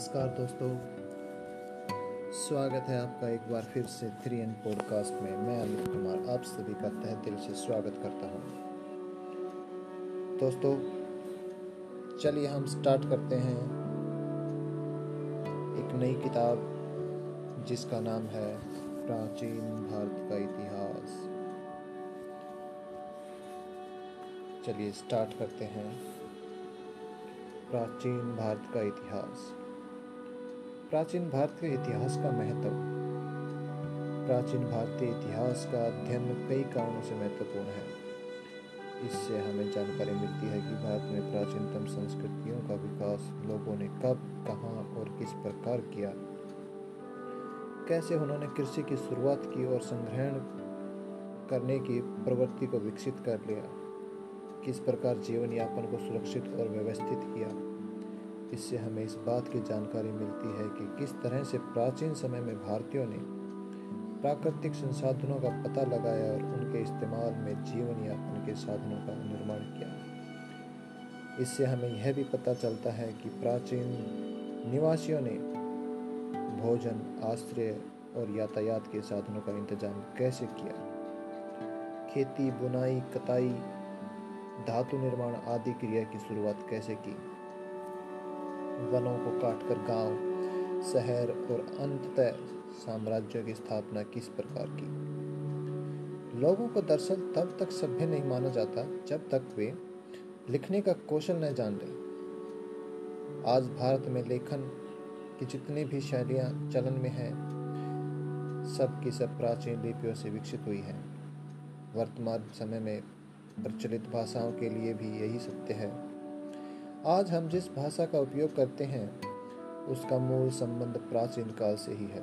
नमस्कार दोस्तों। स्वागत है आपका एक बार फिर से थ्री एन पॉडकास्ट में। मैं अमित कुमार, आप सभी का तह दिल से स्वागत करता हूँ। दोस्तों, चलिए हम स्टार्ट करते हैं। एक नई किताब जिसका नाम है प्राचीन भारत का इतिहास। चलिए स्टार्ट करते हैं। प्राचीन भारत का इतिहास। प्राचीन भारत के इतिहास का महत्व। प्राचीन भारतीय इतिहास का अध्ययन कई कारणों से महत्वपूर्ण है। इससे हमें जानकारी मिलती है कि भारत में प्राचीनतम संस्कृतियों का विकास लोगों ने कब, कहाँ और किस प्रकार किया। कैसे उन्होंने कृषि की शुरुआत की और संग्रहण करने की प्रवृत्ति को विकसित कर लिया। किस प्रकार जीवन यापन को सुरक्षित और व्यवस्थित किया। इससे हमें इस बात की जानकारी मिलती है कि किस तरह से प्राचीन समय में भारतीयों ने प्राकृतिक संसाधनों का पता लगाया और उनके इस्तेमाल में जीवन यापन के साधनों का निर्माण किया। इससे हमें यह भी पता चलता है कि प्राचीन निवासियों ने भोजन, आश्रय और यातायात के साधनों का इंतज़ाम कैसे किया? खेती, बुनाई, कताई, धातु निर्माण आदि क्रिया की शुरुआत कैसे की? वनों को काटकर गाँव, शहर और अंततः साम्राज्य की स्थापना किस प्रकार की? लोगों को दरअसल तब तक सभ्य नहीं माना जाता जब तक वे लिखने का कौशल न जान लें। आज भारत में लेखन की जितनी भी शैलियाँ चलन में हैं सब की सब प्राचीन लिपियों से विकसित हुई हैं। वर्तमान समय में प्रचलित भाषाओं के लिए भी यही सत्य है। आज हम जिस भाषा का उपयोग करते हैं, उसका मूल संबंध प्राचीन काल से ही है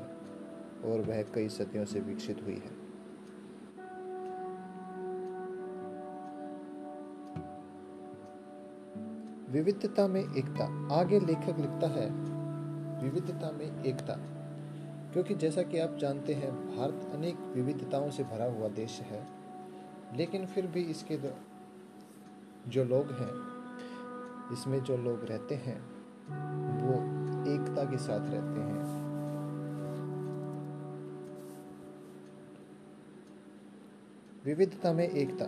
और वह कई सदियों से विकसित हुई है। विविधता में एकता। आगे लेखक लिखता है, विविधता में एकता। क्योंकि जैसा कि आप जानते हैं, भारत अनेक विविधताओं से भरा हुआ देश है, लेकिन फिर भी इसके जो लोग हैं इसमें जो लोग रहते हैं, वो एकता के साथ रहते हैं। विविधता में एकता,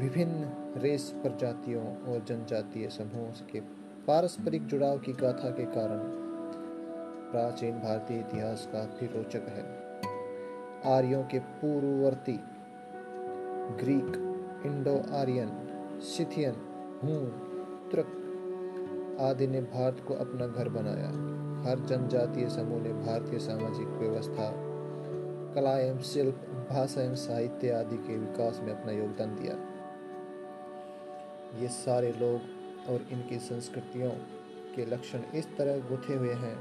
विभिन्न रेस प्रजातियों और जनजातीय समूहों के पारस्परिक जुड़ाव की गाथा के कारण प्राचीन भारतीय इतिहास काफ़ी रोचक है। आर्यों के पूर्ववर्ती, ग्रीक इंडो आर्यन सिथियन हून तुर्क आदि ने भारत को अपना घर बनाया। हर जनजातीय समूह ने भारतीय सामाजिक व्यवस्था, कला एवं शिल्प, भाषा एवं साहित्य आदि के विकास में अपना योगदान दिया। ये सारे लोग और इनकी संस्कृतियों के लक्षण इस तरह गुथे हुए हैं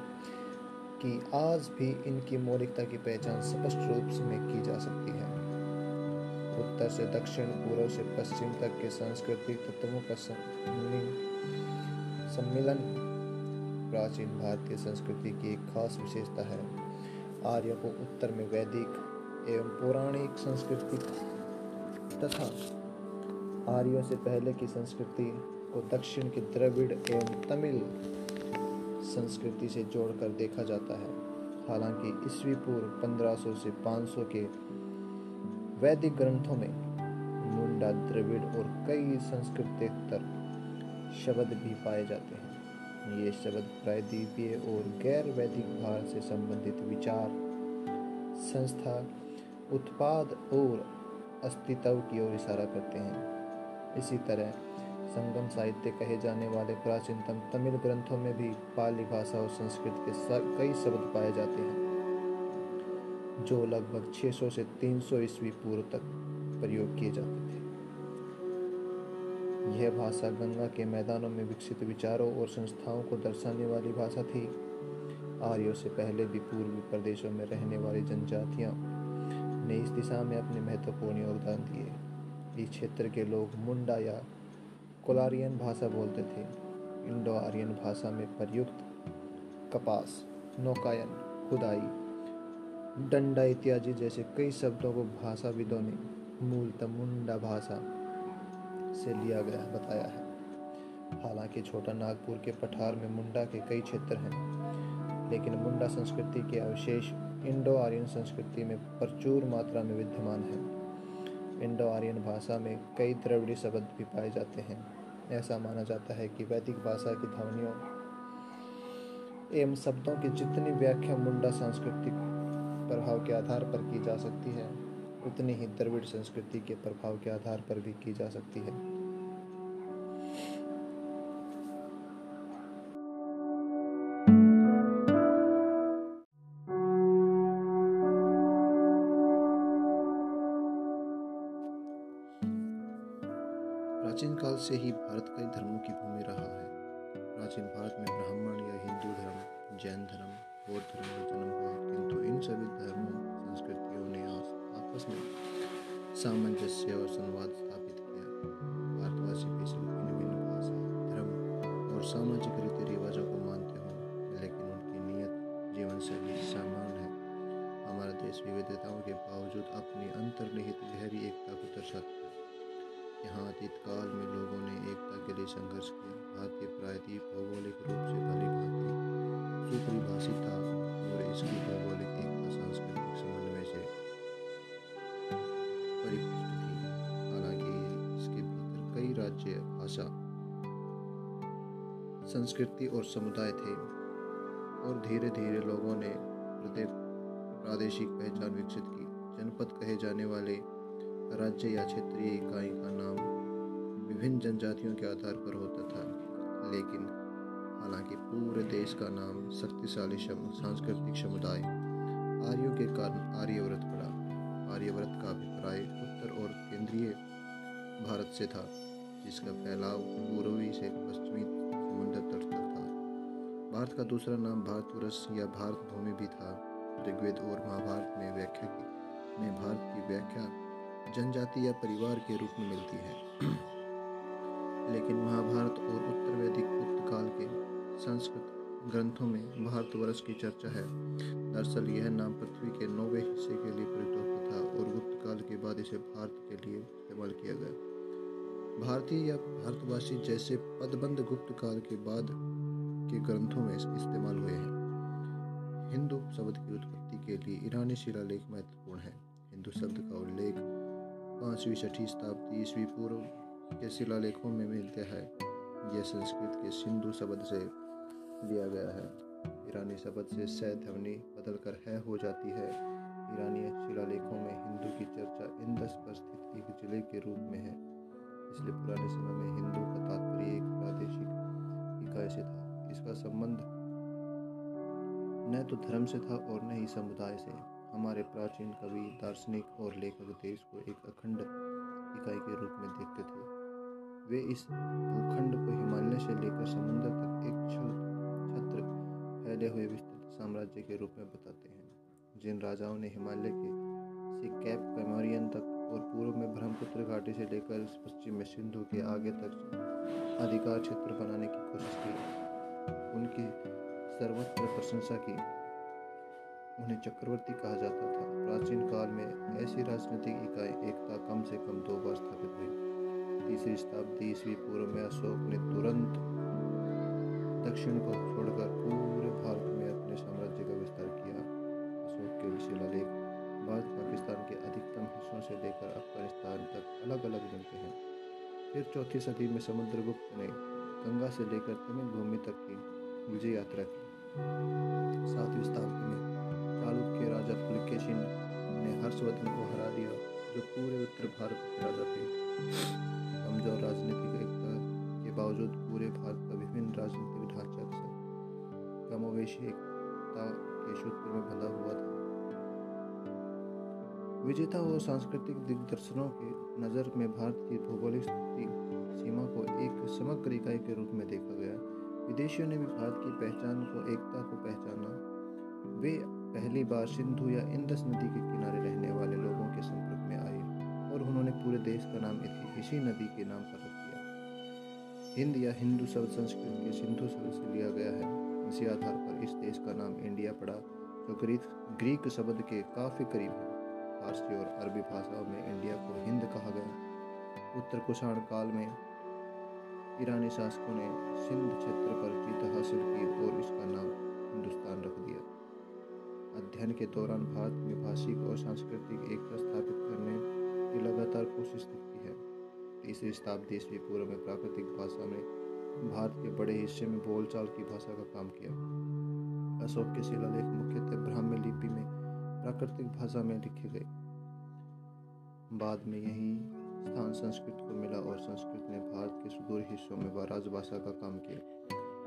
कि आज भी इनकी मौलिकता की पहचान स्पष्ट रूप में की जा सकती है। उत्तर से दक्षिण, पूर्व से पश्चिम तक के सांस्कृतिक तत्वों का प्राचीन भारतीय संस्कृति की एक खास विशेषता है। आर्यों को उत्तर में वैदिक एवं पौराणिक संस्कृति तथा आर्यों से पहले की संस्कृति को दक्षिण के द्रविड़ एवं तमिल संस्कृति से जोड़कर देखा जाता है। हालाँकि ईस्वी पूर्व 1500 से 500 के वैदिक ग्रंथों में मुंडा, द्रविड़ और कई संस्कृतेतर शब्द भी पाए जाते हैं। ये शब्द प्रायद्वीपीय और गैर वैदिक भारत से संबंधित विचार, संस्था, उत्पाद और अस्तित्व की ओर इशारा करते हैं। इसी तरह संगम साहित्य कहे जाने वाले प्राचीनतम तमिल ग्रंथों में भी पाली भाषा और संस्कृत के कई शब्द पाए जाते हैं, जो लगभग 600 से 300 ईस्वी पूर्व तक प्रयोग किए जाते थे यह भाषा गंगा के मैदानों में विकसित विचारों और संस्थाओं को दर्शाने वाली भाषा थी। आर्यों से पहले भी पूर्वी प्रदेशों में रहने वाली जनजातियाँ ने इस दिशा में अपने महत्वपूर्ण योगदान दिए। इस क्षेत्र के लोग मुंडा या कोलारियन भाषा बोलते थे। इंडो आर्यन भाषा में प्रयुक्त कपास, नौकायन, खुदाई, डंडा इत्यादि जैसे कई शब्दों को भाषाविदों ने मूलतः मुंडा भाषा से लिया गया बताया है। हालाँकि छोटा नागपुर के पठार में मुंडा के कई क्षेत्र हैं, लेकिन मुंडा संस्कृति के अवशेष इंडो आर्यन संस्कृति में प्रचुर मात्रा में विद्यमान है। इंडो आर्यन भाषा में कई द्रविड़ी शब्द भी पाए जाते हैं। ऐसा माना जाता है कि वैदिक भाषा की ध्वनियों एवं शब्दों की जितनी व्याख्या मुंडा सांस्कृतिक प्रभाव के आधार पर की जा सकती है उतनी ही द्रविड़ संस्कृति के प्रभाव के आधार पर भी की जा सकती है। प्राचीन काल से ही भारत कई धर्मों की भूमि रहा है। प्राचीन भारत में ब्राह्मण या हिंदू धर्म, जैन धर्म, बौद्ध धर्म का जन्म हुआ किंतु इन सभी धर्मों, संस्कृतियों ने आपस में सामंजस्य और संवाद स्थापित किया। भारतवासी बेशक भिन्न भिन्न भाषा धर्म और सामाजिक रीति रिवाजों को मानते हों, लेकिन उनकी नियत जीवन शैली समान है। हमारा देश विविधताओं के बावजूद अपनी अंतर्निहित गहरी एकता को दर्शाता है। यहाँ अतीत काल में लोगों ने एकता के लिए संघर्ष किया। भारतीय प्रायद्वीप भौगोलिक रूप से भली भांति सुपरिभाषित था और इसकी भौगोलिक एकता सांस्कृतिक राज्य, भाषा, संस्कृति और समुदाय थे और धीरे धीरे लोगों ने प्रत्येक प्रादेशिक पहचान विकसित की। जनपद कहे जाने वाले राज्य या क्षेत्रीय इकाई का नाम विभिन्न जनजातियों के आधार पर होता था, लेकिन हालाँकि पूरे देश का नाम शक्तिशाली सांस्कृतिक समुदाय आर्यों के कारण आर्यव्रत पड़ा। आर्यव्रत का अभिप्राय उत्तर और केंद्रीय भारत से था। जिसका फैलाव पूर्वी से पश्चिमी समुद्र तट तक था। भारत का दूसरा नाम भारतवर्ष या भारत भूमि भी था। ऋग्वेद और महाभारत में व्याख्या की में भारत की व्याख्या जनजाति या परिवार के रूप में मिलती है। लेकिन महाभारत और उत्तर वैदिक गुप्त काल के संस्कृत ग्रंथों में भारतवर्ष की चर्चा है। दरअसल यह नाम पृथ्वी के नौवे हिस्से के लिए प्रयुक्त होता था और गुप्त काल के बाद इसे भारत के लिए इस्तेमाल किया गया। भारतीय या भारतवासी जैसे पदबंध गुप्त काल के बाद के ग्रंथों में इस्तेमाल हुए हैं। हिंदू शब्द की उत्पत्ति के लिए ईरानी शिलालेख महत्वपूर्ण है। हिंदू शब्द का उल्लेख पांचवी, छठी शताब्दी, ईस्वी पूर्व के शिलालेखों में मिलते है। यह संस्कृत के सिंधु शब्द से लिया गया है। ईरानी शब्द से सह ध्वनि बदलकर है हो जाती है। ईरानी शिलालेखों में हिंदू की चर्चा इंदस पर स्थित एक ज़िले के रूप में है। इसलिए पुराने समय में हिंदू का तात्पर्य एक प्रादेशिक इकाई से था। इसका संबंध न तो धर्म से था और न ही समुदाय से। हमारे प्राचीन कवि, दार्शनिक और लेखक देश को एक अखंड इकाई के रूप में देखते थे। वे इस भूखंड को हिमालय से लेकर समुद्र तक एक छत्र फैले हुए विस्तृत साम्राज्य के रूप में बताते हैं। जिन राजाओं ने हिमालय के से कैप पेमोरियन तक और पूर्व में ब्रह्मपुत्र घाटी से लेकर पश्चिम में सिंधु के आगे तक अधिकार क्षेत्र बनाने की कोशिश की। उनकी सर्वत्र प्रशंसा की। उन्हें चक्रवर्ती कहा जाता था। प्राचीन काल में ऐसी राजनीतिक इकाई एकता कम से कम दो बार स्थापित हुई। तीसरी शताब्दी ईस्वी पूर्व में अशोक ने तुरंत दक्षिण को छोड़कर पूरे भारत में अपने साम्राज्य का विस्तार किया। अशोक के शिलालेख से लेकर अफ़गानिस्तान तक अलग अलग मिलते हैं। फिर चौथी सदी में समुद्रगुप्त ने गंगा से लेकर तमिल भूमि तक की विजय यात्रा की। सातवीं शताब्दी में चालुक्य राजा पुलकेशिन ने हर्षवर्धन को हरा दिया, जो पूरे उत्तर भारत के राजा थे। कमज़ोर राजनीतिक एकता के बावजूद पूरे भारत का विभिन्न राजनीतिक ढांचा कमोवेशी एकता के सूत्र में बंधा हुआ था। विजेता और सांस्कृतिक दिग्दर्शनों के नज़र में भारत की भौगोलिक सीमा को एक समग्र इकाई के रूप में देखा गया। विदेशियों ने भी भारत की पहचान को, एकता को पहचाना। वे पहली बार सिंधु या इंदस नदी के किनारे रहने वाले लोगों के संपर्क में आए और उन्होंने पूरे देश का नाम इसी नदी के नाम पर रख दिया। हिंद या हिंदू शब्द संस्कृत के सिंधु शब्द से लिया गया है। इसी आधार पर इस देश का नाम इंडिया पड़ा, जो ग्रीक ग्रीक शब्द के काफ़ी करीब है। फारसी और अरबी भाषाओं में इंडिया को हिंद कहा गया। उत्तर कुषाण काल में ईरानी शासकों ने सिंध क्षेत्र पर जीत हासिल की और इसका नाम हिंदुस्तान रख दिया। अध्ययन के दौरान भारत में भाषिक और सांस्कृतिक एकता स्थापित करने की लगातार कोशिश दिखती है। तीसरी शताब्दी ईस्वी पूर्व में प्राकृतिक भाषा में भारत के बड़े हिस्से में बोलचाल की भाषा का काम किया। अशोक के शिलालेख मुख्यतः ब्राह्मी लिपि में प्राकृतिक भाषा में लिखे गए बाद में यही स्थान संस्कृत को मिला और संस्कृत ने भारत के सुदूर हिस्सों में राजभाषा का काम किया।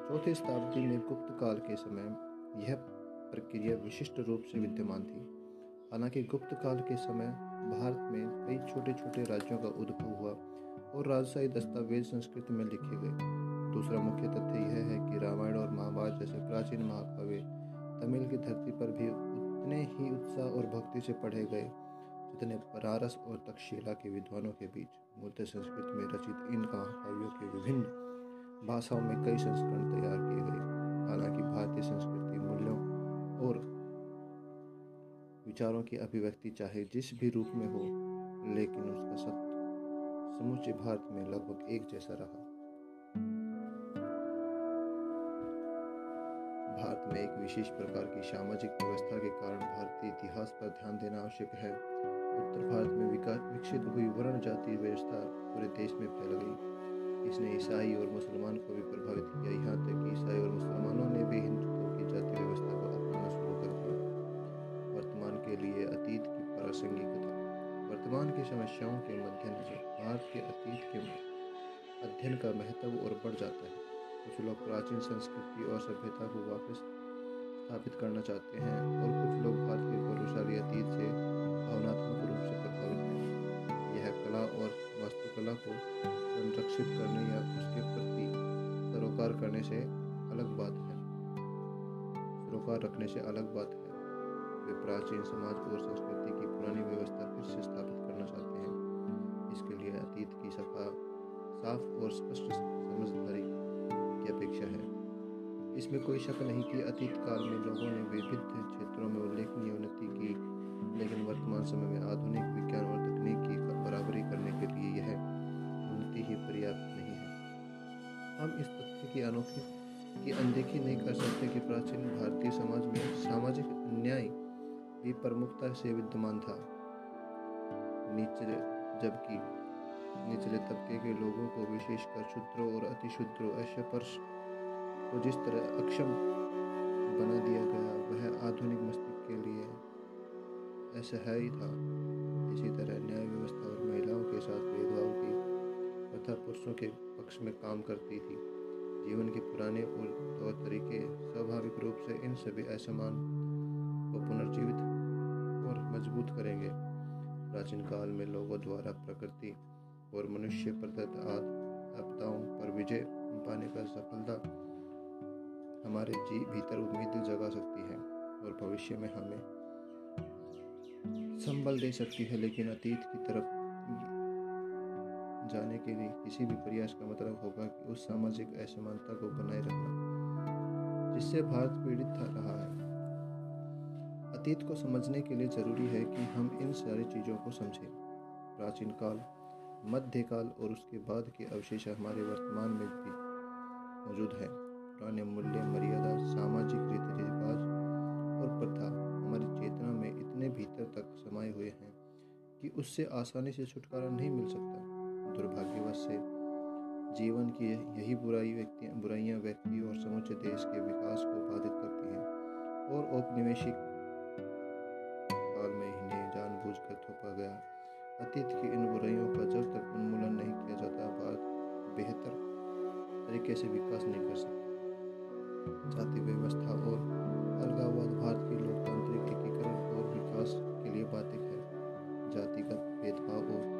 चौथी शताब्दी में गुप्त काल के समय यह प्रक्रिया विशिष्ट रूप से विद्यमान थी। हालाँकि गुप्त काल के समय भारत में कई छोटे छोटे राज्यों का उद्भव हुआ और राजशाही दस्तावेज़ संस्कृत में लिखे गए। दूसरा मुख्य तथ्य यह है कि रामायण और महाभारत जैसे प्राचीन महाकाव्य तमिल की धरती पर भी उतने ही उत्साह और भक्ति से पढ़े गए, जितने बनारस और तक्षशिला के विद्वानों के बीच मूलतः संस्कृत में रचित इन महाकाव्यों के विभिन्न भाषाओं में कई संस्करण तैयार किए गए। हालाँकि भारतीय संस्कृति मूल्यों और विचारों की अभिव्यक्ति चाहे जिस भी रूप में हो, लेकिन उसका सत्य समूचे भारत में लगभग एक जैसा रहा। भारत में एक विशेष प्रकार की सामाजिक व्यवस्था के कारण भारतीय इतिहास पर ध्यान देना आवश्यक है। उत्तर भारत में विकास, विकसित हुई वर्ण जाति व्यवस्था पूरे देश में फैल गई। इसने ईसाई और मुसलमान को भी प्रभावित किया। यहाँ तक कि ईसाई और मुसलमानों ने भी हिंदुत्व की जाति व्यवस्था को अपनाना शुरू कर दिया। वर्तमान के लिए अतीत की प्रासंगिकता। वर्तमान की समस्याओं के मद्देनजर भारत के अतीत के अध्ययन का महत्व और बढ़ जाता है। कुछ लोग प्राचीन संस्कृति और सभ्यता को वापस स्थापित करना चाहते हैं और कुछ लोग भारत के गौरवशाली अतीत से भावनात्मक रूप से प्रभावित हैं। यह कला और वास्तुकला को संरक्षित करने या उसके प्रति सरोकार करने से अलग बात है। सरोकार रखने से अलग बात है। वे प्राचीन समाज और संस्कृति की पुरानी व्यवस्था फिर से स्थापित करना चाहते हैं। इसके लिए अतीत की सफ़ा, साफ़ और स्पष्ट समझदारी की अपेक्षा है। इसमें कोई शक नहीं कि अतीत काल में लोगों ने विविध क्षेत्रों में उल्लेखनीय उन्नति की, लेकिन वर्तमान समय में आधुनिक विज्ञान और तकनीक की, बराबरी करने के लिए यह उन्नति ही पर्याप्त नहीं है। हम इस तथ्य की अनोखी, की अनदेखी नहीं कर सकते कि प्राचीन भारतीय समाज में सामाजिक न्याय भी प्रमुखता से विद्यमान था। निचले जबकि निचले तबके के लोगों को विशेषकर क्षुद्रों और अतिशुद्रों अस्पर्श को जिस तरह अक्षम बना दिया गया, वह आधुनिक मस्तिष्क के लिए ऐसा है ही था। इसी तरह न्याय व्यवस्था और महिलाओं के साथ भेदभाव की प्रथा पुरुषों के पक्ष में काम करती थी। जीवन के पुराने और तौर तरीके स्वाभाविक रूप से इन सभी असमान को पुनर्जीवित और मज़बूत करेंगे। प्राचीन काल में लोगों द्वारा प्रकृति और मनुष्य प्रदत्त आपदाओं पर विजय पाने का सफलता हमारे जी भीतर उम्मीद जगा सकती है और भविष्य में हमें संबल दे सकती है, लेकिन अतीत की तरफ़ जाने के लिए किसी भी प्रयास का मतलब होगा कि उस सामाजिक असमानता को बनाए रखना, जिससे भारत पीड़ित था रहा है। अतीत को समझने के लिए ज़रूरी है कि हम इन सारी चीज़ों को समझें। प्राचीन काल मध्यकाल और उसके बाद के अवशेष हमारे वर्तमान में भी मौजूद हैं। पुराने मूल्य, मर्यादा, सामाजिक रीति रिवाज और प्रथा हमारी चेतना में इतने भीतर तक समाये हुए हैं कि उससे आसानी से छुटकारा नहीं मिल सकता। दुर्भाग्यवश से जीवन की यही बुराई व्यक्ति, बुराइयाँ व्यक्ति और समूचे देश के विकास को बाधित करती हैं और औपनिवेशिक काल में इन्हें जानबूझकर थोपा गया अतीत की इन बुराइयों का जब तक उन्मूलन नहीं किया जाता भारत बेहतर तरीके से विकास नहीं कर सकता। जाति व्यवस्था और अलगाववाद भारत की लोकतांत्रिक एकीकरण और विकास के लिए बाधिक है। जातिगत भेदभाव और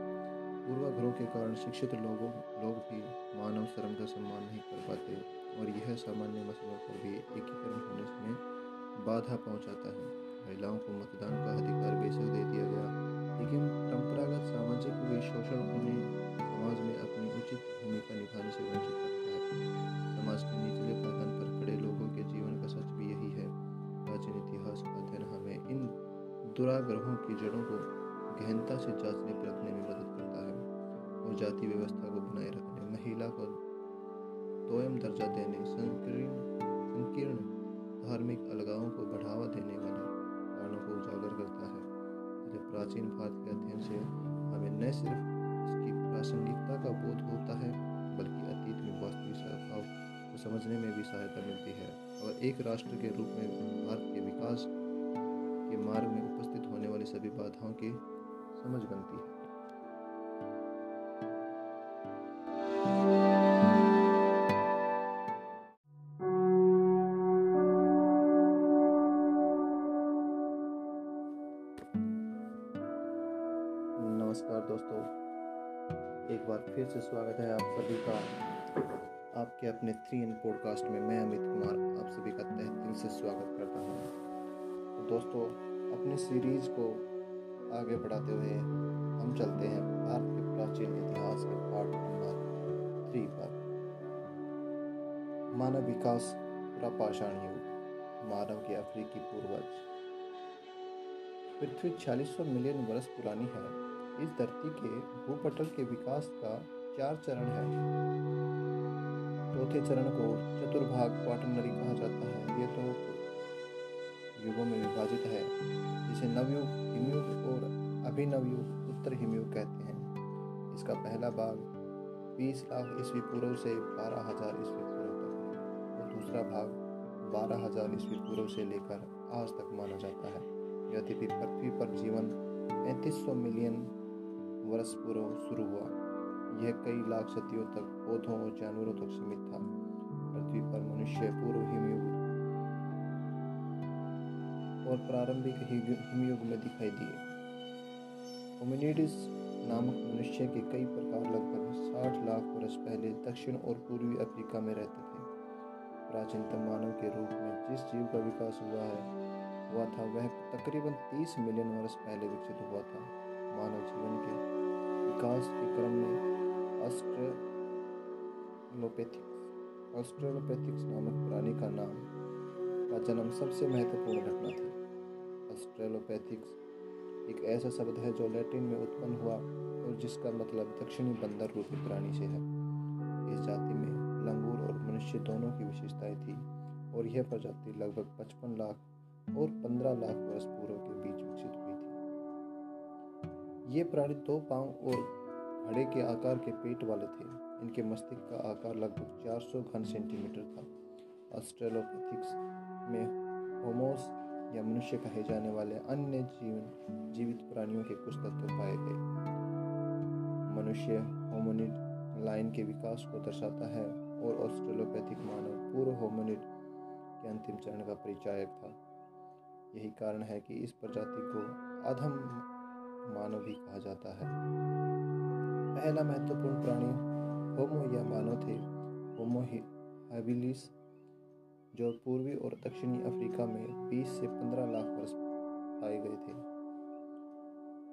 पूर्वाग्रहों के कारण शिक्षित लोगों, लोग भी मानव श्रम का सम्मान नहीं कर पाते और यह सामान्य मसलों पर भी एकीकरण होने में बाधा पहुंचाता है। महिलाओं को मतदान का अधिकार बेशक दे दिया गया। लेकिन परंपरागत सामाजिक विशोषण उन्हें समाज में अपनी उचित भूमिका निभाने से वंचित करता है। समाज के निचले पायदान पर खड़े लोगों के जीवन का सच भी यही है। प्राचीन इतिहास का अध्ययन हमें इन दुराग्रहों की जड़ों को गहनता से जांचने परखने में मदद करता है और जाति व्यवस्था को बनाए रखने, महिला को दोयम दर्जा देने, संकीर्ण संकीर्ण धार्मिक अलगावों को बढ़ावा देने वाले कारणों को उजागर करता है। जब प्राचीन भारत के अध्ययन से हमें न सिर्फ़ इसकी प्रासंगिकता का बोध होता है, बल्कि अतीत में वास्तविक स्वभाव को समझने में भी सहायता मिलती है और एक राष्ट्र के रूप में भारत के विकास के मार्ग में उपस्थित होने वाली सभी बाधाओं की समझ बनती है। से स्वागत है आप सभी का। आपके अपने थ्री इन पॉडकास्ट में मैं अमित कुमार, आप सभी का तह दिल से स्वागत करता हूँ। तो दोस्तों, अपनी सीरीज़ को आगे बढ़ाते हुए हम चलते हैं भारत के प्राचीन इतिहास के पार्ट नंबर थ्री पर। मानव विकास प्रापाषाण युग मानव के अफ्रीकी पूर्वज। पृथ्वी 4600 मिलियन वर्ष पुरानी है। इस धरती के भूपटल के विकास का चार चरण है। चौथे चरण को चतुर्भाग क्वाटनरी कहा जाता है। ये तो युगों में विभाजित है, जिसे नवयुग, हिमयुग और अभिनवयुग, उत्तर हिमयुग कहते हैं। इसका पहला भाग 20 लाख ईस्वी पूर्व से बारह हज़ार ईस्वी पूर्व तक है और दूसरा भाग बारह हज़ार ईस्वी पूर्व से लेकर आज तक माना जाता है। यद्यपि पृथ्वी पर जीवन 3500 मिलियन वर्ष पूर्व शुरू हुआ। यह कई लाख सदियों तक पौधों और जानवरों तक सीमित था। पृथ्वी पर मनुष्य पूर्व हिमयुग और प्रारंभिक हिमयुग में दिखाई दिए। नामक मनुष्य के कई प्रकार लगभग 60 लाख वर्ष पहले दक्षिण और पूर्वी अफ्रीका में रहते थे। प्राचीनतम मानव के रूप में जिस जीव का विकास हुआ है, हुआ था वह तकरीबन 30 मिलियन वर्ष पहले विकसित हुआ था। मानव जीवन के विकास के क्रम में ऑस्ट्रेलोपैथिक्स ऑस्ट्रेलोपैथिक्स नामक प्राणी का नाम का जन्म सबसे महत्वपूर्ण घटना थी। ऑस्ट्रेलोपैथिक्स एक ऐसा शब्द है जो लैटिन में उत्पन्न हुआ और जिसका मतलब दक्षिणी बंदर रूपी प्राणी से है। इस जाति में लंगूर और मनुष्य दोनों की विशेषताएँ थी और यह प्रजाति लगभग 55 लाख और 15 लाख वर्ष पूर्व के बीच विकसित हुई थी। ये प्राणी दो पाँव और घड़े के आकार के पेट वाले थे। इनके मस्तिष्क का आकार लगभग 400 घन सेंटीमीटर था। ऑस्ट्रेलोपैथिक्स में होमोस या मनुष्य कहे जाने वाले अन्य जीवन, जीवित प्राणियों के कुछ तत्व पाए गए। मनुष्य होमोनिड लाइन के विकास को दर्शाता है और ऑस्ट्रेलोपैथिक मानव पूर्व होमोनिड के अंतिम चरण का परिचायक था। यही कारण है कि इस प्रजाति को अधम मानव भी कहा जाता है। पहला महत्वपूर्ण प्राणी होमो या मानव थे। होमो हैबिलिस, जो पूर्वी और दक्षिणी अफ्रीका में 20 से 15 लाख वर्ष पाए गए थे।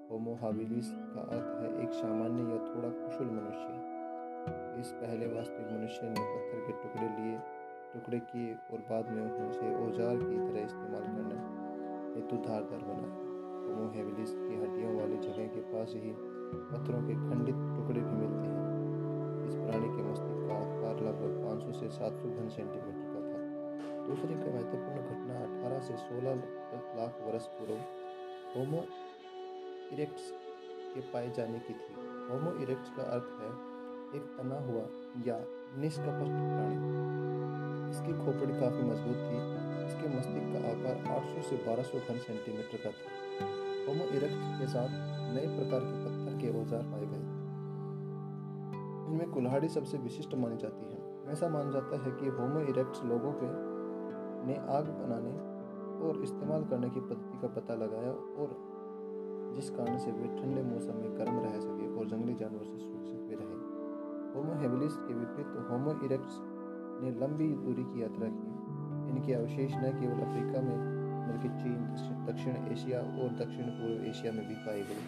होमो हाबिलिस का अर्थ है एक सामान्य या थोड़ा कुशल मनुष्य। इस पहले वास्तविक मनुष्य ने पत्थर के टुकड़े लिए, टुकड़े किए और बाद में उसे औज़ार की तरह इस्तेमाल करना हेतु धारदार बनाया होमो हेबिलिस की हड्डियों वाली जगह के पास ही पत्थरों के खंडित टुकड़े भी मिलते हैं। इस प्राणी के मस्तिष्क का आकार लगभग 500 से 700 घन सेंटीमीटर का था। दूसरी का महत्वपूर्ण घटना 18 से 16 लाख वर्ष पूर्व होमो इरेक्ट्स के पाए जाने की थी। होमो इरेक्ट्स का अर्थ है एक तना हुआ या निष्कपट प्राणी। इसकी खोपड़ी काफ़ी मज़बूत थी। इसके मस्तिष्क का आकार 800 से 1200 घन सेंटीमीटर का था। होमो इरेक्ट के साथ नए प्रकार के के औज़ार पाए गए। इनमें कुल्हाड़ी सबसे विशिष्ट मानी जाती है। ऐसा माना जाता है कि होमो इरेक्ट्स लोगों के, ने आग बनाने और इस्तेमाल करने की पद्धति का पता लगाया और जिस कारण से वे ठंडे मौसम में गर्म रह सके और जंगली जानवरों से सुरक्षित भी रहे। होमो हेबिलिस के विपरीत होमो इरेक्ट्स ने लंबी दूरी की यात्रा की। इनके अवशेष न केवल अफ्रीका में, बल्कि चीन, दक्षिण एशिया और दक्षिण पूर्व एशिया में भी पाई गई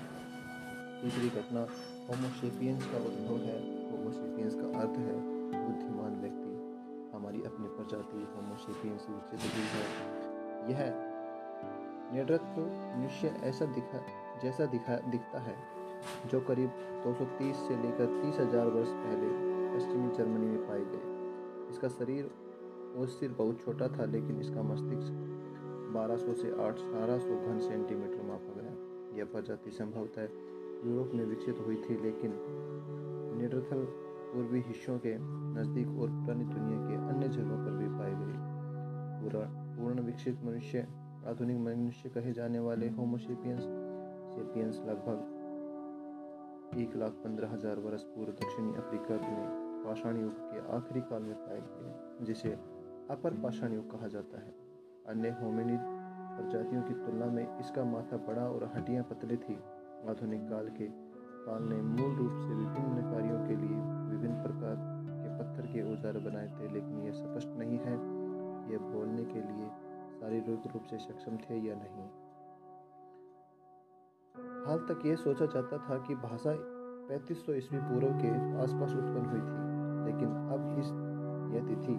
तीसरी घटना होमोसेपियंस का उद्भव है। होमोसेपियंस का अर्थ है बुद्धिमान व्यक्ति। हमारी अपनी प्रजाति होमोसेपियंस विकसित हुई है। यह नेतृत्व मनुष्य ऐसा दिखा, जैसा दिखा, दिखता है, जो करीब 230 से लेकर तीस हज़ार वर्ष पहले पश्चिमी जर्मनी में पाए गए। इसका शरीर वो सिर बहुत छोटा था, लेकिन इसका मस्तिष्क 1200 से 1800 घन सेंटीमीटर मापा गया। यह प्रजाति संभवतः यूरोप में विकसित हुई थी, लेकिन निरथल पूर्वी हिस्सों के नज़दीक और पुरानी दुनिया के अन्य जगहों पर भी पाई गई। पूरा, पूर्ण विकसित मनुष्य, आधुनिक मनुष्य कहे जाने वाले होमोसेपियंस सेपियंस लगभग एक लाख पंद्रह हज़ार वर्ष पूर्व दक्षिणी अफ्रीका में पाषाण युग के आखिरी काल में पाए गए, जिसे अपर पाषाण युग कहा जाता है। अन्य होमिनिड प्रजातियों की तुलना में इसका माथा बड़ा और हड्डियाँ पतली थी। आधुनिक काल के काल ने मूल रूप से विभिन्न कार्यों के लिए विभिन्न प्रकार के पत्थर के औज़ार बनाए थे, लेकिन यह स्पष्ट नहीं है कि यह बोलने के लिए शारीरिक रूप से सक्षम थे या नहीं। हाल तक यह सोचा जाता था कि भाषा 3500 ईस्वी पूर्व के आसपास उत्पन्न हुई थी, लेकिन अब इस यह तिथि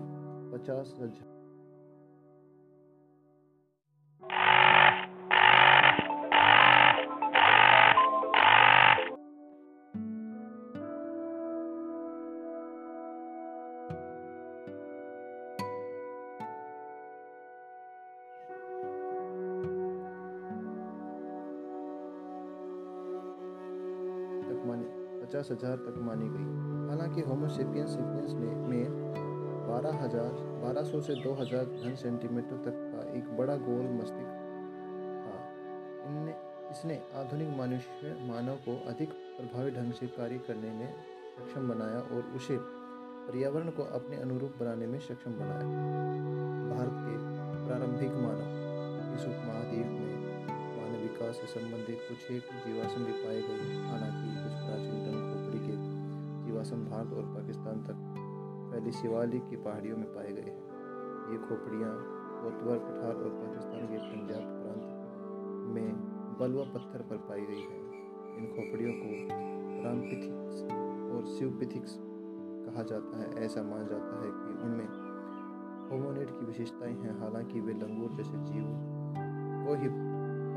पचास हज़ार पचास हज़ार तक मानी गई। हालाँकि होमोसेपियंस सेपियंस में, में बारह हज़ार बारह सौ से दो हज़ार घन सेंटीमीटर तक का एक बड़ा गोल मस्तिष्क था। इनने इसने आधुनिक मनुष्य मानव को अधिक प्रभावी ढंग से कार्य करने में सक्षम बनाया और उसे पर्यावरण को अपने अनुरूप बनाने में सक्षम बनाया। भारत के प्रारंभिक मानव इस उपमहाद्वीप में विकास से संबंधित कुछ एक जीवाश्म भी पाए गए हालाँकि कुछ प्राचीनतम जीवाश्म भारत और पाकिस्तान तक फैली शिवालिक की पहाड़ियों में पाए गए हैं। ये खोपड़ियाँ कोतवर पठार और पाकिस्तान के पंजाब प्रांत में बलुआ पत्थर पर पाई गई है। इन खोपड़ियों को रामपिथिक्स और शिवपिथिक्स कहा जाता है। ऐसा माना जाता है कि उनमें होमोनेट की विशेषताएँ हैं। हालाँकि वे लंगूर जैसे जीव को ही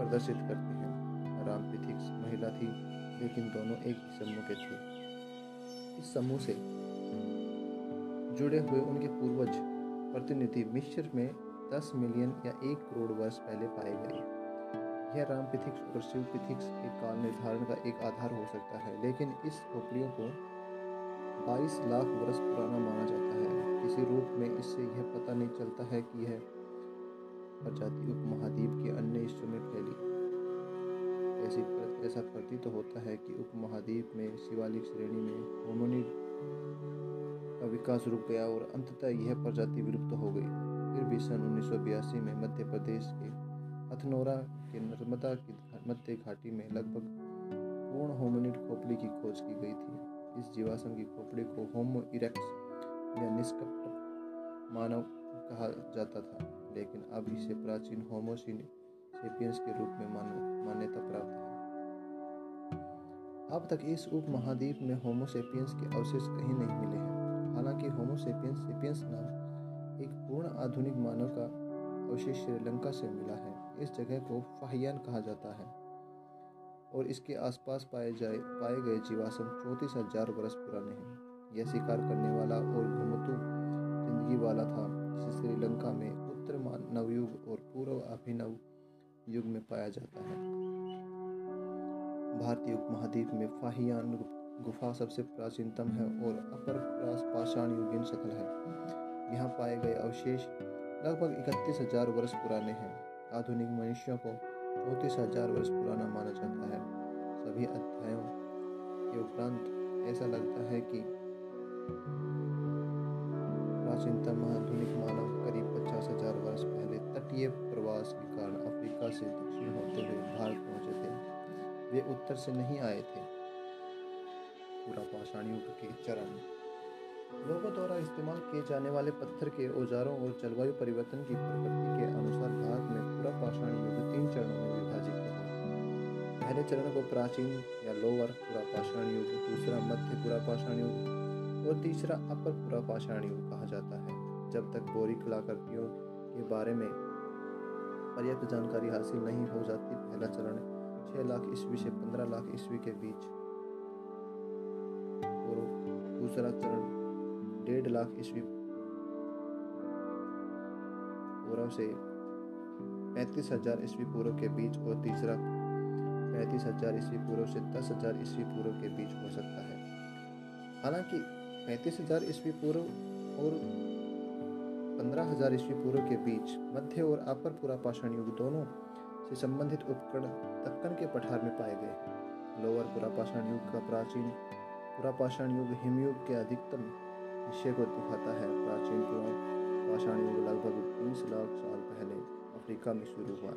प्रदर्शित करते हैं। रामपिथिक्स महिला थी, लेकिन दोनों एक ही समूह के थे। इस समूह से जुड़े हुए उनके पूर्वज प्रतिनिधि मिश्र में 10 मिलियन या एक करोड़ वर्ष पहले पाए गए। यह रामपिथिक्स और शिवपिथिक्स के काल निर्धारण का एक आधार हो सकता है, लेकिन इस खोपड़ियों को 22 लाख वर्ष पुराना माना जाता है। किसी रूप में इससे यह पता नहीं चलता है कि यह प्रजाति उपमहाद्वीप के अन्य हिस्सों में फैली। ऐसी ऐसा प्रतीत तो होता है कि उपमहाद्वीप में शिवालिक श्रेणी में होमोनिड का विकास रुक गया और अंततः यह प्रजाति विलुप्त तो हो गई। फिर भी सन उन्नीस में मध्य प्रदेश के हथनोरा के नर्मदा की मध्य घाटी में लगभग पूर्ण होमोनिड खोपड़ी की खोज की गई थी। इस जीवाश्म की खोपड़ी को होमो इरेक्ट्स या निष्कप मानव कहा जाता था। लेकिन अब इसे प्राचीन होमोसिन सेपियंस के रूप में मान्यता प्राप्त है। अब तक इस उपमहाद्वीप में होमोसेपियंस के अवशेष कहीं नहीं मिले हैं। हालाँकि होमोसेपियंस सेपियंस नाम एक पूर्ण आधुनिक मानव का अवशेष श्रीलंका से मिला है। इस जगह को फाहियान कहा जाता है और इसके आसपास पाए जाए, पाए गए जीवाश्म चौंतीस हज़ार वर्ष पुराने हैं। यह शिकार करने वाला और घुमतु ज़िंदगी वाला था, जिसे श्रीलंका में उत्तर नवयुग और पूर्व अभिनव युग में पाया जाता है। भारतीय उपमहाद्वीप में फाहियान गुफा सबसे प्राचीनतम है और अपर पाषाण युगीन स्थल है। यहाँ पाए गए अवशेष लगभग इकतीस हज़ार वर्ष पुराने हैं। आधुनिक मनुष्यों को चौंतीस हज़ार वर्ष पुराना माना जाता है। सभी अध्यायों के उपरांत ऐसा लगता है कि प्राचीनतम आधुनिक मानव करीब पचास हज़ार वर्ष पहले तटीय प्रवास के कारण अफ्रीका से दक्षिण होते हुए भारत पहुँचे थे। वे उत्तर से नहीं आए थे। पूरा पाषाण युग के चरण। लोगों द्वारा इस्तेमाल किए जाने वाले पत्थर के औजारों और जलवायु परिवर्तन की प्रकृति के अनुसार भारत में पूरा पाषाण युग तीन चरणों में विभाजित है पहले चरण को प्राचीन या लोअर पूरा पाषाण युग, दूसरा मध्य पूरा पाषाण युग और तीसरा अपर पूरा पाषाण युग कहा जाता है। जब तक बोरी कलाकृतियों के बारे में पर्याप्त जानकारी हासिल नहीं हो जाती, पहला चरण छः लाख ईस्वी से पंद्रह लाख ईस्वी के बीच। और दूसरा चरण, डेढ़ लाख ईस्वी। पूर्व से पैंतीस हज़ार ईस्वी पूर्व के बीच और तीसरा पैंतीस हज़ार ईस्वी पूर्व से दस हज़ार ईस्वी पूर्व के बीच हो सकता है। हालाँकि पैंतीस हज़ार ईस्वी पूर्व और पंद्रह हज़ार ईस्वी पूर्व के बीच मध्य और अपर पूरा पाषाण युग दोनों से संबंधित उपकरण दक्कन के पठार में पाए गए। लोअर पुरापाषाण युग का प्राचीन पुरापाषाण युग हिमयुग के अधिकतम हिस्से को दिखाता है। प्राचीन पुरापाषाण युग लगभग बीस लाख साल पहले अफ्रीका में शुरू हुआ,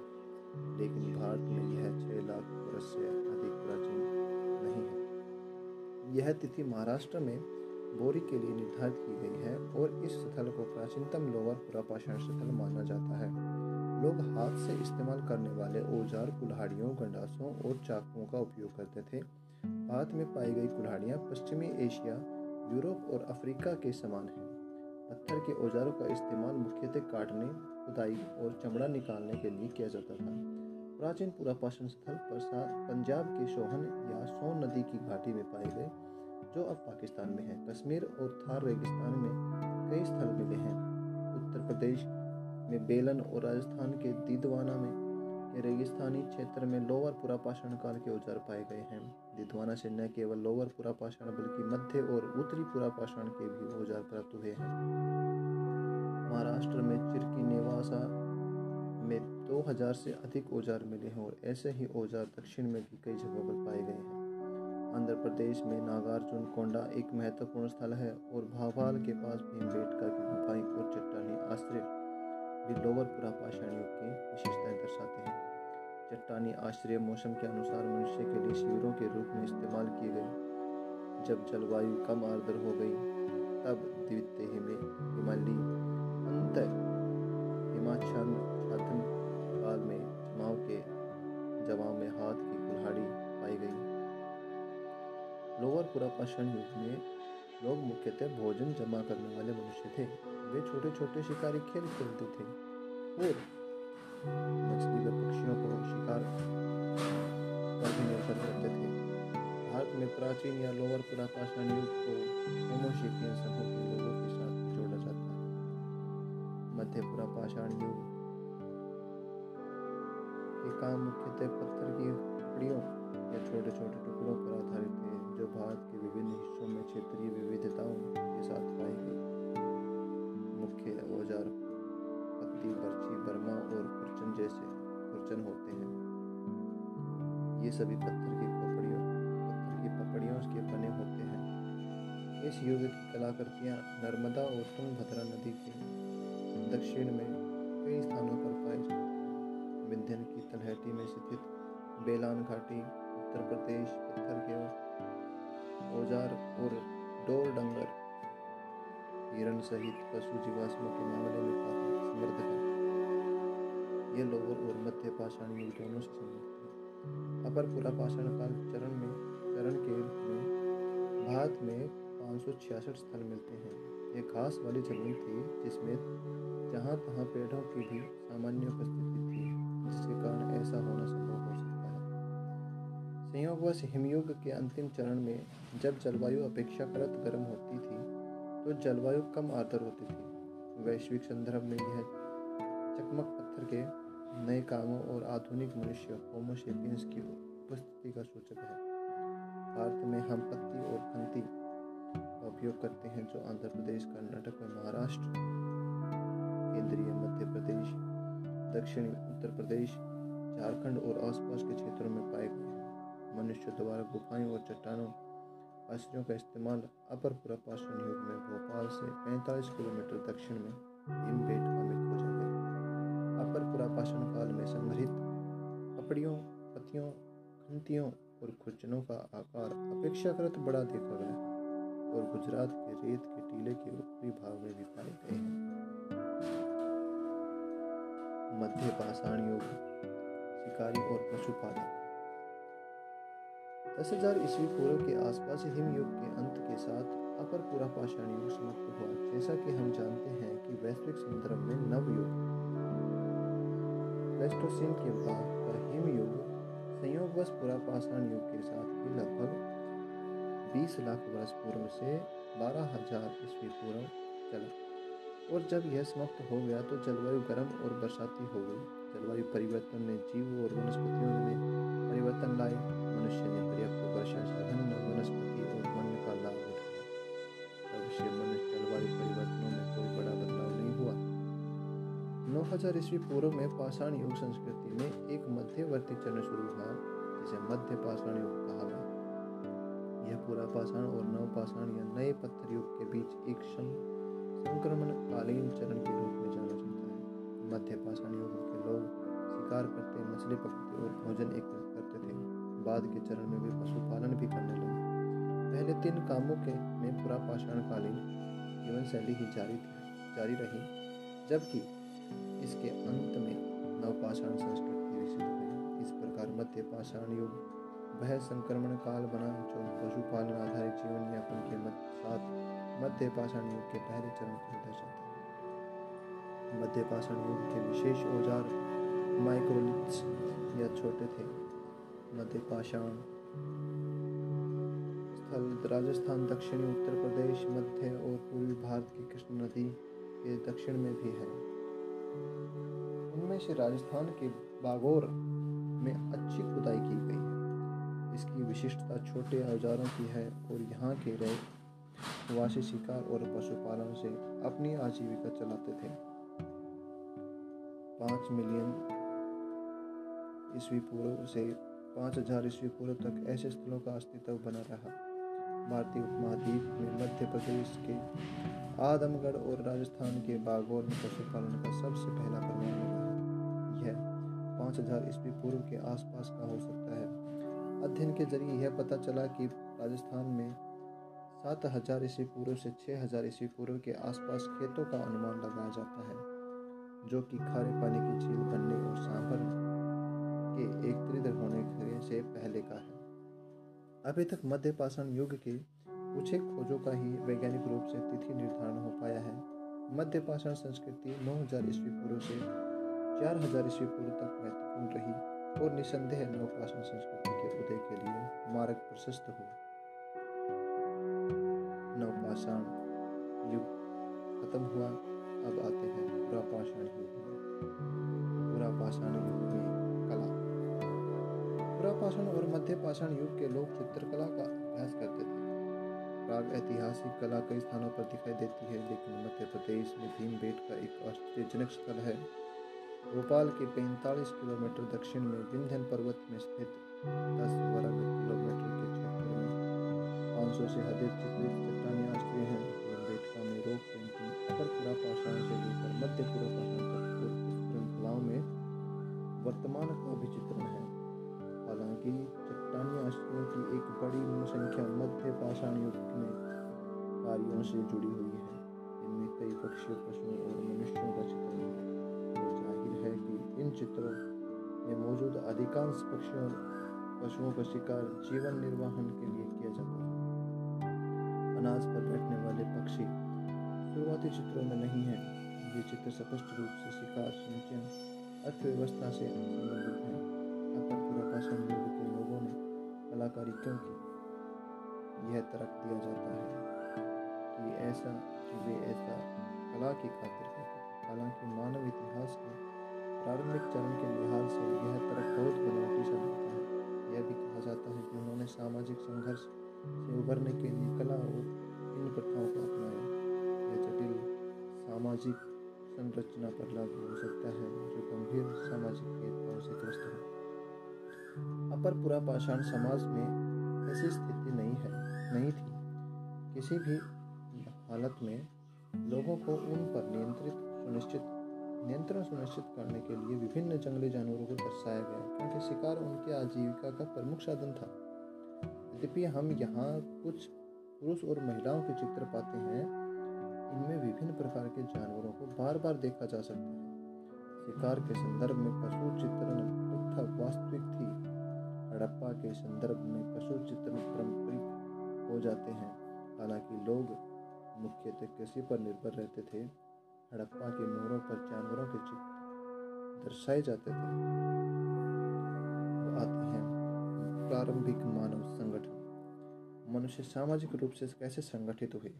लेकिन भारत में यह छः लाख वर्ष से अधिक प्राचीन नहीं है। यह तिथि महाराष्ट्र में बोरी के लिए निर्धारित की गई है और इस स्थल को प्राचीनतम लोअर पुरापाषाण स्थल माना जाता है। लोग हाथ से इस्तेमाल करने वाले औज़ार, कुल्हाड़ियों, गंडासों और चाकुओं का उपयोग करते थे। भारत में पाई गई कुल्हाड़ियाँ पश्चिमी एशिया, यूरोप और अफ्रीका के समान हैं। पत्थर के औजारों का इस्तेमाल मुख्यतः काटने, खुदाई और चमड़ा निकालने के लिए किया जाता था। प्राचीन पुरापाषण स्थल पंजाब के सोहन या सोन नदी की घाटी में पाए गए जो अब पाकिस्तान में है। कश्मीर और थार रेगिस्तान में कई स्थल मिले हैं। उत्तर प्रदेश में बेलन और राजस्थान के दीदवाना में रेगिस्तानी क्षेत्र में लोअर पुरापाषाण काल के औज़ार पाए गए हैं। दीदवाना से न केवल लोअर पुरापाषाण बल्कि मध्य और उत्तरी पुरापाषाण के भी औज़ार प्राप्त हुए हैं। महाराष्ट्र में चिरकी नेवासा में 2000 से अधिक औज़ार मिले हैं और ऐसे ही औज़ार दक्षिण में भी कई जगहों पर पाए गए हैं। आंध्र प्रदेश में नागार्जुन कोंडा एक महत्वपूर्ण स्थल है और भावाल के पास भीमबेटका की गुफाएँ और चट्टानी आश्रय भी लोअर युग की विशेषताएँ दर्शाते हैं। चट्टानी आश्रय मौसम के अनुसार मनुष्य के लिए शिविरों के रूप में इस्तेमाल किए गए जब जलवायु कम आर्द्र हो गई, तब द्वितीय हिमे हिमालय अंत हिमाचल छातन काल में जमाव के जवाब में हाथ की कुल्हाड़ी पाई गई। लोअर पुरापाषाण युग में लोग मुख्यतः भोजन जमा करने वाले मनुष्य थे। वे छोटे छोटे शिकारी खेल खेलते थे। और मछली व पक्षियों को शिकार पर भी निर्भर करते थे। भारत में प्राचीन या लोअर पुरापाषाण युग को समूह के लोगों के साथ जोड़ा जाता है। मध्य पुरापाषाण युग के काम मुख्यतः पत्थर की या छोटे छोटे टुकड़ों पर आधारित थे। जो भारत के विभिन्न हिस्सों में क्षेत्रीय विविधताओं के साथ पाए गए मुख्य औज़ार, पत्ती बर्ची बर्मा और खुरचन जैसे खुरचन होते हैं। ये सभी पत्थर की खोपड़ियों पत्थर की पकड़ियों के बने होते हैं। इस युग की कलाकृतियाँ नर्मदा और तुंगभद्रा नदी के दक्षिण में कई स्थानों पर पाई विंध्यन की तलहटी में स्थित बेलान घाटी, उत्तर प्रदेश, पत्थर के औज़ार और डोर डंगर हिरण सहित पशु जीवाश्मों के मामले में काफ़ी समृद्ध है। ये लोअर और मध्य पाषाण युग दोनों से समृद्ध है। अपर पूरा पाषाण काल चरण में, चरण के में भारत में पाँच स्थल मिलते हैं। एक घास वाली ज़मीन थी जिसमें जहाँ तहाँ पेड़ों की भी सामान्य उपस्थिति थी, जिसके कारण ऐसा होना संभव संयोगवश हिमयुग के अंतिम चरण में जब जलवायु अपेक्षाकृत गर्म होती थी तो जलवायु कम आर्द्र होती थी। वैश्विक संदर्भ में यह चकमक पत्थर के नए कामों और आधुनिक मनुष्य होमोशेपियंस की उपस्थिति का सूचक है। भारत में हम पत्ती और खंती का उपयोग करते हैं, जो आंध्र प्रदेश, कर्नाटक और महाराष्ट्र, केंद्रीय मध्य प्रदेश, दक्षिणी उत्तर प्रदेश, झारखंड और आसपास के क्षेत्रों में पाए गए मनुष्य द्वारा गुफाएँ और चट्टानों आश्रयों का इस्तेमाल अपर पुरापाषाण युग में भोपाल से 45 किलोमीटर दक्षिण में भीमबेटका में खोजा गया अपर पुरापाषाण काल में संग्रहित कपड़ियों पतियों खंतियों और खुर्चनों का आकार अपेक्षाकृत बड़ा देखा गया और गुजरात के रेत के टीले के ऊपरी भाग में भी पाए गए हैं। मध्य पाषाण युग, शिकारी और पशुपालक। दस हज़ार ईस्वी पूर्व के आसपास हिमयुग के अंत के साथ अपर पूरा पाषाण युग समाप्त हुआ, जैसा कि हम जानते हैं कि वैश्विक संदर्भ में नवयुग प्लेस्टोसिन के बाद का हिमयुग संयोगवश पूरा पाषाण युग के साथ ही लगभग 20 लाख वर्ष पूर्व से बारह हज़ार ईस्वी पूर्व चला। और जब यह समाप्त हो गया तो जलवायु गर्म और बरसाती हो गई। जलवायु परिवर्तन ने जीव और वनस्पतियों में परिवर्तन लाए। मनुष्य ने पर्याप्त वर्षा साधन वनस्पति और मन का लाभ उठाया। अवश्य मनुष्य जलवायु परिवर्तनों में कोई बड़ा बदलाव नहीं हुआ। नौ हज़ार ईस्वी पूर्व में पाषाण युग संस्कृति में एक मध्यवर्ती चरण शुरू हुआ, जिसे मध्य पाषाण युग कहा गया। यह पूरा पाषाण और नव पाषाण या नए पत्थर युग के बीच एक संक्रमण कालीन चरण के रूप में जाना जाता है। मध्य पाषाण युग के लोग शिकार करते, मछली पकड़ते और भोजन थे बाद के चरण में वे पशुपालन भी करने लगे। पहले तीन कामों के में पूरा पाषाण कालीन जीवन शैली ही जारी थी, जारी रही, जबकि इसके अंत में नवपाषाण संस्कृति विकसित हुई इस प्रकार मध्य पाषाण युग वह संक्रमण काल बना, जो पशुपालन आधारित जीवन यापन के साथ मध्य पाषाण युग के पहले चरण को दर्शाता है। मध्य पाषाण युग के विशेष औज़ार माइक्रोलिथ्स या छोटे थे। मध्य पाषाण। स्थल राजस्थान, दक्षिणी उत्तर प्रदेश, मध्य और पूर्वी भारत की कृष्ण नदी के दक्षिण में भी है। उनमें से राजस्थान के बागोर में अच्छी खुदाई की गई है। इसकी विशिष्टता छोटे औजारों की है और यहाँ के रह वासी शिकार और पशुपालन से अपनी आजीविका चलाते थे। पाँच मिलियन ईस्वी पूर्व से पाँच हज़ार ईस्वी पूर्व तक ऐसे स्थलों का अस्तित्व बना रहा। भारतीय उपमहाद्वीप में मध्य प्रदेश के आदमगढ़ और राजस्थान के बागौर में पशुपालन का सबसे पहला प्रमाण मिला। है यह पाँच हज़ार ईस्वी पूर्व के आसपास का हो सकता है। अध्ययन के ज़रिए यह पता चला कि राजस्थान में सात हज़ार ईस्वी पूर्व से छः हज़ार ईस्वी पूर्व के आसपास खेतों का अनुमान लगाया जाता है, जो कि खारे पानी की झील बनने और सांभर के एक होने से पहले का है। अभी तक मध्य पाषाण युग के कुछ एक खोजों का ही वैज्ञानिक रूप से तिथि निर्धारण हो पाया है। मध्य पाषाण संस्कृति 9000 ईस्वी पूर्व से 4000 ईस्वी पूर्व तक महत्वपूर्ण रही और निसंदेह नवपाषाण संस्कृति के उदय के लिए मार्ग प्रशस्त हुआ। नवपाषाण युग खत्म हुआ, अब आते हैं पुरापाषाण युग में। पुरापाषाण युग में पुरापाषाण और मध्य पाषाण युग के लोग चित्रकला का अभ्यास करते थे। प्राग ऐतिहासिक कला कई स्थानों पर दिखाई देती है, लेकिन मध्य प्रदेश में भीम का एक आश्चर्यजनक स्थल है। भोपाल के 45 किलोमीटर दक्षिण में विंध्यन पर्वत में स्थित 10 वर्ग किलोमीटर के क्षेत्र में 500 से अधिक चित्रित चट्टानी आश्रय हैं। बेटका में रोक पेंटिंग अपर पूरा पाषाण से लेकर मध्य पूरा पाषाण तक श्रृंखलाओं में वर्तमान का भी चित्रण है। हालाँकि चट्टानी आश्रयों की एक बड़ी संख्या मध्य पाषाण युग में कार्यों से जुड़ी हुई है। इनमें कई पक्षियों पशुओं और मनुष्यों का चित्रण है कि इन चित्रों में मौजूद अधिकांश पक्षियों, पशुओं का शिकार जीवन निर्वाहन के लिए किया जाता है। अनाज पर बैठने वाले पक्षी शुरुआती चित्रों में नहीं है। ये चित्र स्पष्ट रूप से शिकार, सिंचन, अर्थव्यवस्था से संबंधित अपर के लोगों ने कलाकारी क्यों की यह तर्क दिया जाता है कि ऐसा वे ऐसा कला की खातिर करते हालाँकि मानव इतिहास के प्रारंभिक चरण के लिहाज से यह तर्क बहुत बनावटी सा होता है। यह भी कहा जाता है कि उन्होंने सामाजिक संघर्ष से उभरने के लिए कला और इन प्रथाओं को अपनाया। यह जटिल सामाजिक संरचना पर लागू हो सकता है जो गंभीर सामाजिक भेदभाव से ग्रस्त अपर पूरा पाषाण समाज में ऐसी स्थिति नहीं है, नहीं थी। किसी भी हालत में लोगों को उन पर नियंत्रित, सुनिश्चित, नियंत्रण सुनिश्चित करने के लिए विभिन्न जंगली जानवरों को दर्शाया गया, क्योंकि शिकार उनकी आजीविका का प्रमुख साधन था। यद्यपि हम यहाँ कुछ पुरुष और महिलाओं के चित्र पाते हैं, इनमें विभिन्न प्रकार के जानवरों को बार बार देखा जा सकता है। शिकार के संदर्भ में पशु चित्रण वास्तविक थी। हड़प्पा के संदर्भ में पशु चित्रण पारंपरिक हो जाते हैं, हालाँकि लोग मुख्यतः कृषि पर निर्भर रहते थे। हड़प्पा के मोरों पर जानवरों के चित्र दर्शाए जाते थे। आते हैं, प्रारंभिक मानव संगठन। मनुष्य सामाजिक रूप से कैसे संगठित हुए?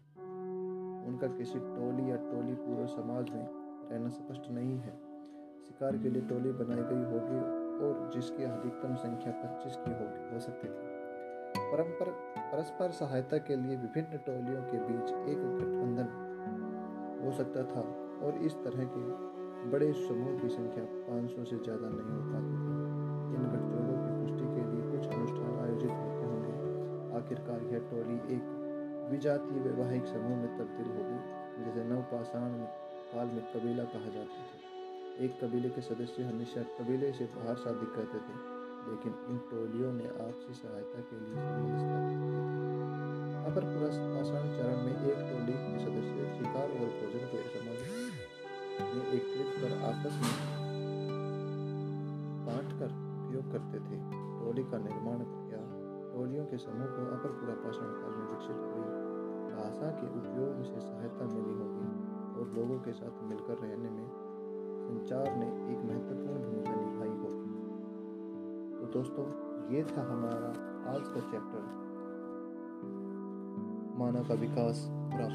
उनका किसी टोली या टोली पूर्व समाज में रहना स्पष्ट नहीं है। शिकार के लिए टोली बनाई गई होगी और जिसकी अधिकतम संख्या 25 की हो, हो सकती थी। परस्पर सहायता के लिए विभिन्न टोलियों के बीच एक गठबंधन हो सकता था और इस तरह के बड़े समूह की संख्या 500 से ज़्यादा नहीं हो पाती थी। इन गठजोड़ों की पुष्टि के लिए कुछ अनुष्ठान आयोजित होते होंगे। आखिरकार यह टोली एक विजातीय वैवाहिक समूह में तब्दील हो गई जिसे नवपाषाण काल में कबीला कहा जाता था। एक कबीले के सदस्य हमेशा कबीले से बाहर शादी करते थे, लेकिन इन टोलियों ने आपसी सहायता के लिए अपर पाषाण चरण में एक टोली के सदस्य शिकार और भोजन को समाज में एकत्रित कर आपस में बांट कर उपयोग करते थे। टोली का निर्माण किया टोलियों के समूह को अपर पूरा पाषाण काल में विकसित हुई। भाषा के उपयोग से सहायता मिली होगी और लोगों के साथ मिलकर रहने में संचार ने एक महत्वपूर्ण भूमिका निभाई हो। तो दोस्तों, ये था हमारा आज का चैप्टर मानव का विकास पूरा